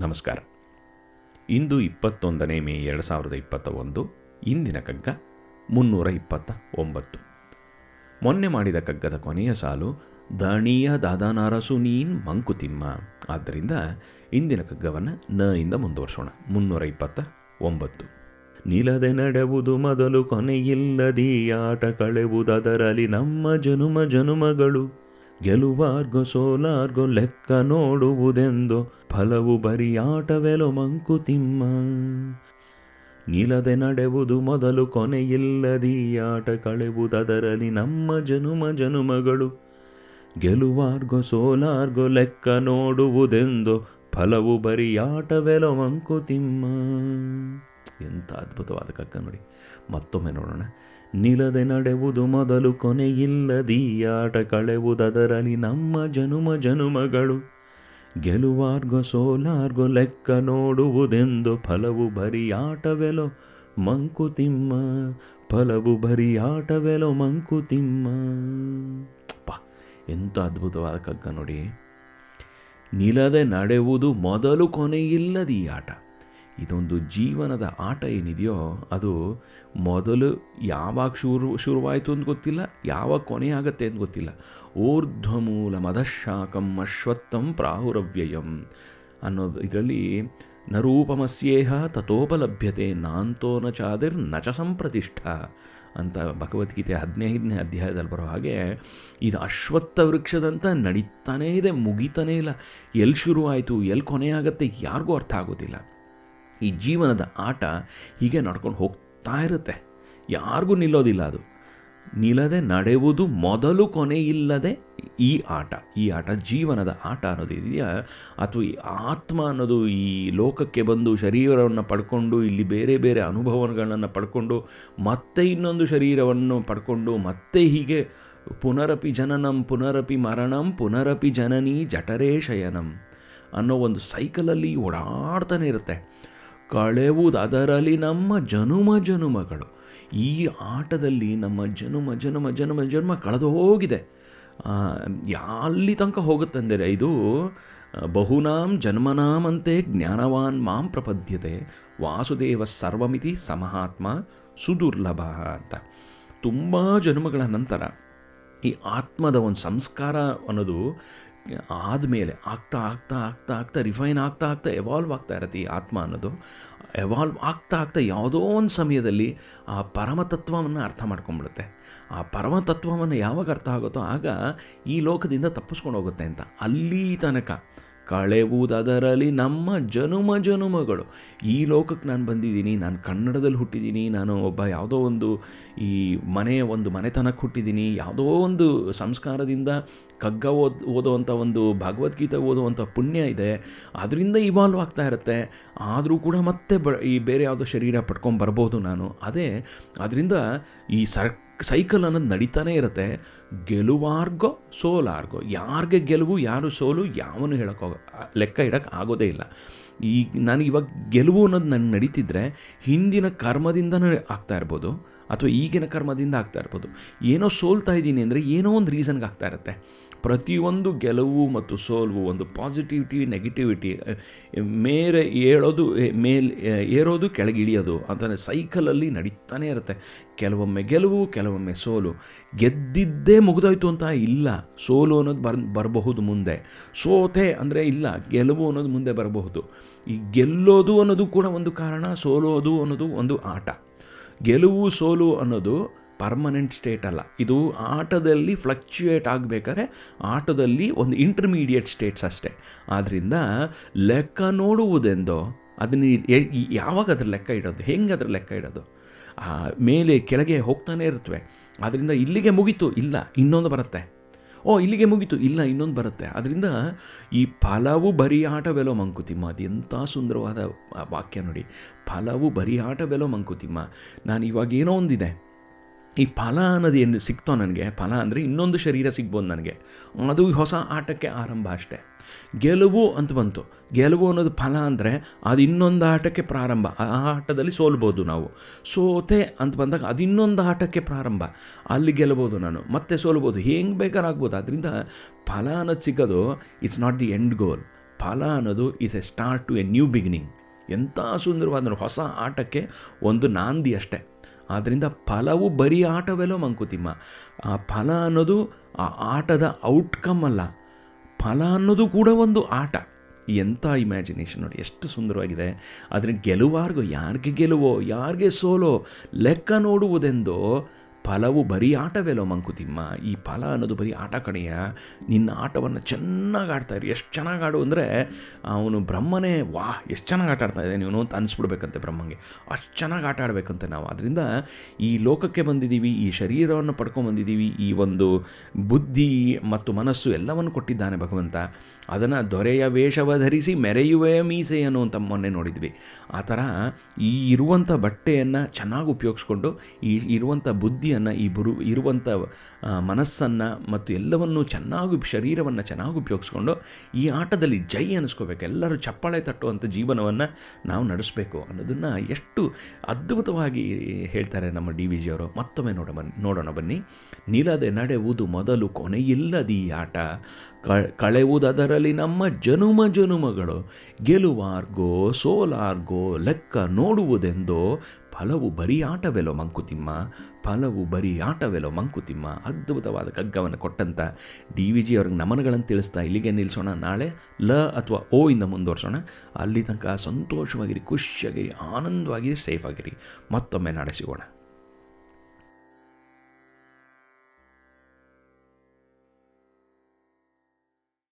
ನಮಸ್ಕಾರ. ಇಂದು ಇಪ್ಪತ್ತೊಂದನೇ ಮೇ ಎರಡು ಸಾವಿರದ ಇಪ್ಪತ್ತ ಒಂದು ಇಂದಿನ ಕಗ್ಗ ಮುನ್ನೂರ ಇಪ್ಪತ್ತ ಒಂಬತ್ತು ಮೊನ್ನೆ ಮಾಡಿದ ಕಗ್ಗದ ಕೊನೆಯ ಸಾಲು ದಣಿಯ ದಾದಾನಾರಸು ನೀನ್ ಮಂಕುತಿಮ್ಮ ಆದ್ದರಿಂದ ಇಂದಿನ ಕಗ್ಗವನ್ನು ನ ಇಂದ ಮುಂದುವರ್ಸೋಣ. ಮುನ್ನೂರ ಇಪ್ಪತ್ತ ಒಂಬತ್ತು ನಿಲದೆ ನಡೆವುದು ಮೊದಲು ಕೊನೆಯಿಲ್ಲದಿ ಆಟ ಕಳೆವುದರಲ್ಲಿ ನಮ್ಮ ಜನುಮ ಜನುಮಗಳು ಗೆಲುವಾರ್ಗೋ ಸೋಲಾರ್ಗೋ ಲೆಕ್ಕ ನೋಡುವುದೆಂದು ಫಲವು ಬರಿಯಾಟವೆಲೋ ಮಂಕುತಿಮ್ಮ ನಿಲದೆ ನಡೆವುದು ಮೊದಲು ಕೊನೆಯಿಲ್ಲದಿ, ಆಟ ಕಳೆವುದರಲ್ಲಿ ನಮ್ಮ ಜನುಮ ಜನುಮಗಳು. ಗೆಲುವಾರ್ಗೋ ಸೋಲಾರ್ಗೋ ಲೆಕ್ಕ ನೋಡುವುದೆಂದು ಫಲವು ಬರಿಯಾಟವೆಲೋ ಮಂಕುತಿಮ್ಮ ಎಂಥ ಅದ್ಭುತವಾದ ಕಗ್ಗ ನೋಡಿ. ಮತ್ತೊಮ್ಮೆ ನೋಡೋಣ. ನಿಲದೆ ನಡೆವುದು ಮೊದಲು ಕೊನೆಯಿಲ್ಲದೀಯಾಟ ಕಳೆವುದರಲ್ಲಿ ನಮ್ಮ ಜನುಮ ಜನುಮಗಳು. ಗೆಲುವಾರ್ಗೋ ಸೋಲಾರ್ಗೋ ಲೆಕ್ಕ ನೋಡುವುದೆಂದು ಫಲವು ಬರಿ ಆಟವೆಲೋ ಮಂಕುತಿಮ್ಮ ಫಲವು ಬರಿ ಆಟವೆಲೋ ಮಂಕುತಿಮ್ಮ ಪಾ ಎಂಥ ಅದ್ಭುತವಾದ ಕಗ್ಗ ನೋಡಿ. ನಿಲದೆ ನಡೆವುದು ಮೊದಲು ಕೊನೆಯಿಲ್ಲದ ಆಟ. ಇದೊಂದು ಜೀವನದ ಆಟ ಏನಿದೆಯೋ ಅದು ಮೊದಲು ಯಾವಾಗ ಶುರು, ಶುರುವಾಯಿತು ಅಂತ ಗೊತ್ತಿಲ್ಲ, ಯಾವಾಗ ಕೊನೆಯಾಗತ್ತೆ ಅಂತ ಗೊತ್ತಿಲ್ಲ. ಊರ್ಧ್ವಮೂಲ ಮದಶಾಕಂ ಅಶ್ವತ್ಥಂ ಪ್ರಾಹುರವ್ಯಯಂ ಅನ್ನೋದು. ಇದರಲ್ಲಿ ನರೂಪಮಸ್ಯೇಹ ತಥೋಪಲಭ್ಯತೆ ನಾಂತೋ ನ ಚಾದಿರ್ ನಚ ಸಂಪ್ರತಿಷ್ಠ ಅಂತ ಭಗವದ್ಗೀತೆ ಹದಿನೈದನೇ ಅಧ್ಯಾಯದಲ್ಲಿ ಬರೋ ಹಾಗೆ ಇದು ಅಶ್ವತ್ಥ ವೃಕ್ಷದಂತ ನಡೀತಾನೇ ಇದೆ, ಮುಗಿತಾನೇ ಇಲ್ಲ. ಎಲ್ಲಿ ಶುರುವಾಯಿತು ಎಲ್ಲಿ ಕೊನೆಯಾಗತ್ತೆ ಯಾರಿಗೂ ಅರ್ಥ ಆಗೋದಿಲ್ಲ. ಈ ಜೀವನದ ಆಟ ಹೀಗೆ ನಡ್ಕೊಂಡು ಹೋಗ್ತಾ ಇರುತ್ತೆ. ಯಾರಿಗೂ ನಿಲ್ಲೋದಿಲ್ಲ ಅದು. ನಿಲ್ಲದೆ ನಡೆಯುವುದು ಮೊದಲು ಕೊನೆಯಿಲ್ಲದೆ ಈ ಆಟ ಈ ಆಟ, ಜೀವನದ ಆಟ ಅನ್ನೋದು ಇದೆಯಾ? ಅಥವಾ ಈ ಆತ್ಮ ಅನ್ನೋದು ಈ ಲೋಕಕ್ಕೆ ಬಂದು ಶರೀರವನ್ನು ಪಡ್ಕೊಂಡು, ಇಲ್ಲಿ ಬೇರೆ ಬೇರೆ ಅನುಭವಗಳನ್ನು ಪಡ್ಕೊಂಡು, ಮತ್ತೆ ಇನ್ನೊಂದು ಶರೀರವನ್ನು ಪಡ್ಕೊಂಡು, ಮತ್ತೆ ಹೀಗೆ ಪುನರಪಿ ಜನನಂ, ಪುನರಪಿ ಮರಣಂ, ಪುನರಪಿ ಜನನಿ ಜಠರೇ ಶಯನಂ ಅನ್ನೋ ಒಂದು ಸೈಕಲಲ್ಲಿ ಓಡಾಡ್ತಾನೆ ಇರುತ್ತೆ. ಕಳೆವುದು ಅದರಲ್ಲಿ ನಮ್ಮ ಜನುಮ ಜನುಮಗಳು. ಈ ಆಟದಲ್ಲಿ ನಮ್ಮ ಜನುಮ ಜನುಮ ಜನುಮ ಜನ್ಮ ಕಳೆದು ಹೋಗಿದೆ. ಅಲ್ಲಿ ತನಕ ಹೋಗುತ್ತಂದರೆ ಇದು, ಬಹುನಾಂ ಜನ್ಮನಾಮಂತೆ ಜ್ಞಾನವಾನ್ ಮಾಂ ಪ್ರಪದ್ಯತೆ, ವಾಸುದೇವ ಸರ್ವಮಿತಿ ಸಮಹಾತ್ಮ ಸುದುರ್ಲಭ ಅಂತ. ತುಂಬ ಜನ್ಮಗಳ ನಂತರ ಈ ಆತ್ಮದ ಒಂದು ಸಂಸ್ಕಾರ ಅನ್ನೋದು ಆದಮೇಲೆ ಆಗ್ತಾ ಆಗ್ತಾ ಆಗ್ತಾ ಆಗ್ತಾ ರಿಫೈನ್ ಆಗ್ತಾ ಆಗ್ತಾ ಎವಾಲ್ವ್ ಆಗ್ತಾ ಇರತ್ತೆ ಈ ಆತ್ಮ ಅನ್ನೋದು. ಎವಾಲ್ವ್ ಆಗ್ತಾ ಆಗ್ತಾ ಯಾವುದೋ ಒಂದು ಸಮಯದಲ್ಲಿ ಆ ಪರಮತತ್ವವನ್ನು ಅರ್ಥ ಮಾಡ್ಕೊಂಬಿಡುತ್ತೆ ಆ ಪರಮತತ್ವವನ್ನು ಯಾವಾಗ ಅರ್ಥ ಆಗುತ್ತೋ ಆಗ ಈ ಲೋಕದಿಂದ ತಪ್ಪಿಸ್ಕೊಂಡು ಹೋಗುತ್ತೆ ಅಂತ. ಅಲ್ಲಿ ತನಕ ಕಳೆವುದರಲ್ಲಿ ನಮ್ಮ ಜನುಮ ಜನುಮಗಳು. ಈ ಲೋಕಕ್ಕೆ ನಾನು ಬಂದಿದ್ದೀನಿ, ನಾನು ಕನ್ನಡದಲ್ಲಿ ಹುಟ್ಟಿದ್ದೀನಿ, ನಾನು ಒಬ್ಬ ಯಾವುದೋ ಒಂದು ಈ ಮನೆಯ ಒಂದು ಮನೆತನಕ್ಕೆ ಹುಟ್ಟಿದ್ದೀನಿ, ಯಾವುದೋ ಒಂದು ಸಂಸ್ಕಾರದಿಂದ ಕಗ್ಗ ಓದ್, ಓದೋವಂಥ ಒಂದು ಭಗವದ್ಗೀತೆ ಓದುವಂಥ ಪುಣ್ಯ ಇದೆ, ಅದರಿಂದ ಇವಾಲ್ವ್ ಆಗ್ತಾ ಇರುತ್ತೆ. ಆದರೂ ಕೂಡ ಮತ್ತೆ ಬ, ಈ ಬೇರೆ ಯಾವುದೋ ಶರೀರ ಪಡ್ಕೊಂಡು ಬರ್ಬೋದು ನಾನು. ಅದೇ, ಅದರಿಂದ ಈ ಸರ್ ಸೈಕಲ್ ಅನ್ನೋದು ನಡೀತಾನೆ ಇರುತ್ತೆ. ಗೆಲುವಾರ್ಗೋ ಸೋಲಾರ್ಗೋ. ಯಾರಿಗೆ ಗೆಲುವು, ಯಾರು ಸೋಲು ಯಾವನು ಹೇಳೋಕ್ಕೋಗ ಲೆಕ್ಕ ಇಡೋಕ್ಕೆ ಆಗೋದೇ ಇಲ್ಲ. ಈಗ ನಾನು ಇವಾಗ ಗೆಲುವು ಅನ್ನೋದು ನನಗೆ ನಡೀತಿದ್ರೆ ಹಿಂದಿನ ಕರ್ಮದಿಂದನೇ ಆಗ್ತಾ ಇರ್ಬೋದು, ಅಥವಾ ಈಗಿನ ಕರ್ಮದಿಂದ ಆಗ್ತಾ ಇರ್ಬೋದು. ಏನೋ ಸೋಲ್ತಾ ಇದ್ದೀನಿ ಅಂದರೆ ಏನೋ ಒಂದು ರೀಸನ್ಗೆ ಆಗ್ತಾ ಇರುತ್ತೆ. ಪ್ರತಿಯೊಂದು ಗೆಲುವು ಮತ್ತು ಸೋಲ್ವು ಒಂದು ಪಾಸಿಟಿವಿಟಿ ನೆಗೆಟಿವಿಟಿ ಮೇರೆ ಏಳೋದು ಮೇಲ್ ಏರೋದು ಕೆಳಗಿಳಿಯೋದು ಅಂತಂದರೆ ಸೈಕಲಲ್ಲಿ ನಡೀತಾನೆ ಇರುತ್ತೆ. ಕೆಲವೊಮ್ಮೆ ಗೆಲುವು, ಕೆಲವೊಮ್ಮೆ ಸೋಲು. ಗೆದ್ದಿದ್ದೇ ಮುಗಿದೋಯ್ತು ಅಂತ ಇಲ್ಲ. ಸೋಲು ಅನ್ನೋದು ಬರ್, ಬರಬಹುದು ಮುಂದೆ. ಸೋತೆ ಅಂದರೆ ಇಲ್ಲ. ಗೆಲುವು ಅನ್ನೋದು ಮುಂದೆ ಬರಬಹುದು. ಈ ಗೆಲ್ಲೋದು ಅನ್ನೋದು ಕೂಡ ಒಂದು ಕಾರಣ, ಸೋಲೋದು ಅನ್ನೋದು ಒಂದು ಆಟ. ಗೆಲುವು, ಸೋಲು ಅನ್ನೋದು ಪರ್ಮನೆಂಟ್ ಸ್ಟೇಟ್ ಅಲ್ಲ. ಇದು ಆಟದಲ್ಲಿ ಫ್ಲಕ್ಚುಯೇಟ್ ಆಗಬೇಕಾದ್ರೆ ಆಟದಲ್ಲಿ ಒಂದು ಇಂಟರ್ಮೀಡಿಯೇಟ್ ಸ್ಟೇಟ್ಸ್ ಅಷ್ಟೇ. ಆದ್ದರಿಂದ ಲೆಕ್ಕ ನೋಡುವುದೆಂದೋ, ಅದನ್ನ ಯಾವಾಗ ಅದ್ರ ಲೆಕ್ಕ ಇಡೋದು, ಹೆಂಗೆ ಅದ್ರ ಲೆಕ್ಕ ಇಡೋದು? ಮೇಲೆ ಕೆಳಗೆ ಹೋಗ್ತಾನೆ ಇರ್ತವೆ. ಆದ್ದರಿಂದ ಇಲ್ಲಿಗೆ ಮುಗೀತು, ಇಲ್ಲ, ಇನ್ನೊಂದು ಬರುತ್ತೆ. ಓ, ಇಲ್ಲಿಗೆ ಮುಗೀತು, ಇಲ್ಲ, ಇನ್ನೊಂದು ಬರುತ್ತೆ. ಅದರಿಂದ ಈ ಫಲವು ಬರೀ ಆಟವೆಲೋ ಮಂಕುತಿಮ್ಮ ಅದು ಎಂಥ ಸುಂದರವಾದ ವಾಕ್ಯ ನೋಡಿ. ಫಲವು ಬರೀ ಆಟವೆಲೋ ಮಂಕುತಿಮ್ಮ, ನಾನು ಇವಾಗ ಏನೋ ಒಂದಿದೆ. ಈ ಫಲ ಅನ್ನೋದು ಏನು ಸಿಕ್ತೋ ನನಗೆ, ಫಲ ಅಂದರೆ ಇನ್ನೊಂದು ಶರೀರ ಸಿಗ್ಬೋದು ನನಗೆ. ಅದು ಹೊಸ ಆಟಕ್ಕೆ ಆರಂಭ ಅಷ್ಟೇ. ಗೆಲುವು ಅಂತ ಬಂತು. ಗೆಲುವು ಅನ್ನೋದು ಫಲ ಅಂದರೆ ಅದು ಇನ್ನೊಂದು ಆಟಕ್ಕೆ ಪ್ರಾರಂಭ. ಆ ಆಟದಲ್ಲಿ ಸೋಲ್ಬೋದು ನಾವು. ಸೋತೆ ಅಂತ ಬಂದಾಗ ಅದು ಇನ್ನೊಂದು ಆಟಕ್ಕೆ ಪ್ರಾರಂಭ. ಅಲ್ಲಿ ಗೆಲ್ಬೋದು ನಾನು, ಮತ್ತೆ ಸೋಲ್ಬೋದು. ಹೆಂಗೆ ಬೇಕಾರಾಗ್ಬೋದು ಅದರಿಂದ ಫಲ ಅನ್ನೋದು ಸಿಗೋದು it's not the end goal ಫಲ ಅನ್ನೋದು is a start to a new beginning ಎಂಥ ಸುಂದರವಾದ ಹೊಸ ಆಟಕ್ಕೆ ಒಂದು ನಾಂದಿ ಅಷ್ಟೇ. ಆದ್ದರಿಂದ ಫಲವು ಬರೀ ಆಟವೆಲ್ಲೋ ಮಂಕುತಿಮ್ಮ. ಆ ಫಲ ಅನ್ನೋದು ಆ ಆಟದ ಔಟ್ಕಮ್ ಅಲ್ಲ. ಫಲ ಅನ್ನೋದು ಕೂಡ ಒಂದು ಆಟ. ಎಂಥ ಇಮ್ಯಾಜಿನೇಷನ್ ನೋಡಿ, ಎಷ್ಟು ಸುಂದರವಾಗಿದೆ. ಆದರೆ ಗೆಲುವಾರ್ಗೋ ಯಾರಿಗೆ ಗೆಲುವೋ, ಯಾರಿಗೆ ಸೋಲೋ ಲೆಕ್ಕ ನೋಡುವುದೆಂದೋ ಫಲವು ಬರೀ ಆಟವೇಲೋ ಮಂಕುತಿಮ್ಮ? ಈ ಫಲ ಅನ್ನೋದು ಬರೀ ಆಟ ಕಣೆಯ? ನಿನ್ನ ಆಟವನ್ನು ಚೆನ್ನಾಗಿ ಆಡ್ತಾಯಿರಿ ಎಷ್ಟು ಚೆನ್ನಾಗಿ ಆಡು ಅಂದರೆ ಅವನು ಬ್ರಹ್ಮನೇ ವಾ ಎಷ್ಟು ಚೆನ್ನಾಗಿ ಆಟ ಆಡ್ತಾ ಇದ್ದಾನೆ ಇವನು ಅಂತ ಅನಿಸ್ಬಿಡ್ಬೇಕಂತೆ ಬ್ರಹ್ಮಂಗೆ. ಅಷ್ಟು ಚೆನ್ನಾಗಿ ಆಟ ಆಡಬೇಕಂತೆ ನಾವು. ಅದರಿಂದ ಈ ಲೋಕಕ್ಕೆ ಬಂದಿದ್ದೀವಿ, ಈ ಶರೀರವನ್ನು ಪಡ್ಕೊಂಬಂದಿದ್ದೀವಿ ಈ ಒಂದು ಬುದ್ಧಿ ಮತ್ತು ಮನಸ್ಸು ಎಲ್ಲವನ್ನು ಕೊಟ್ಟಿದ್ದಾನೆ ಭಗವಂತ. ಅದನ್ನು ದೊರೆಯ ವೇಷವ ಧರಿಸಿ ಮೆರೆಯುವೆ ಮೀಸೆಯನ್ನು ಅಂತ ಮೊನ್ನೆ ನೋಡಿದ್ವಿ. ಆ ಥರ ಈ ಇರುವಂಥ ಬಟ್ಟೆಯನ್ನು ಚೆನ್ನಾಗಿ ಉಪಯೋಗಿಸ್ಕೊಂಡು, ಈ ಇರುವಂಥ ಬುದ್ಧಿಯನ್ನು, ಈ ಬುರು ಇರುವಂಥ ಮನಸ್ಸನ್ನು ಮತ್ತು ಎಲ್ಲವನ್ನು ಚೆನ್ನಾಗಿ ಶರೀರವನ್ನು ಚೆನ್ನಾಗಿ ಉಪಯೋಗಿಸ್ಕೊಂಡು ಈ ಆಟದಲ್ಲಿ ಜೈ ಅನ್ನಿಸ್ಕೋಬೇಕು ಎಲ್ಲರೂ ಚಪ್ಪಾಳೆ ತಟ್ಟುವಂಥ ಜೀವನವನ್ನು ನಾವು ನಡೆಸಬೇಕು ಅನ್ನೋದನ್ನು ಎಷ್ಟು ಅದ್ಭುತವಾಗಿ ಹೇಳ್ತಾರೆ ನಮ್ಮ ಡಿ ವಿ ಜಿಯವರು ಮತ್ತೊಮ್ಮೆ ನೋಡ ಬನ್ನಿ ನೋಡೋಣ ಬನ್ನಿ. ನಿಲದೆ ನಡೆವುದು ಮೊದಲು ಕೊನೆಯಿಲ್ಲದ ಈ ಆಟ. ಕಳೆವುದರಲ್ಲಿ ನಮ್ಮ ಜನುಮ ಜನುಮಗಳು ಗೆಲುವಾರ್ಗೋ ಸೋಲಾರ್ಗೋ ಲೆಕ್ಕ ನೋಡುವುದೆಂದೋ ಫಲವು ಬರೀ ಆಟವೆಲೋ ಮಂಕುತಿಮ್ಮ, ಫಲವು ಬರೀ ಆಟವೆಲೋ ಮಂಕುತಿಮ್ಮ, ಅದ್ಭುತವಾದ ಕಗ್ಗವನ್ನು ಕೊಟ್ಟಂಥ ಡಿ ವಿ ಜಿ ಅವ್ರಿಗೆ ನಮನಗಳನ್ನು ತಿಳಿಸ್ತಾ ಇಲ್ಲಿಗೆ ನಿಲ್ಲಿಸೋಣ ನಾಳೆ ಲ ಅಥವಾ ಓ ಇಂದ ಮುಂದುವರ್ಸೋಣ. ಅಲ್ಲಿ ತನಕ ಸಂತೋಷವಾಗಿರಿ, ಖುಷಿಯಾಗಿರಿ, ಆನಂದವಾಗಿರಿ ಸೇಫ್ ಆಗಿರಿ ಮತ್ತೊಮ್ಮೆ ನಾಳೆ ಸಿಗೋಣ.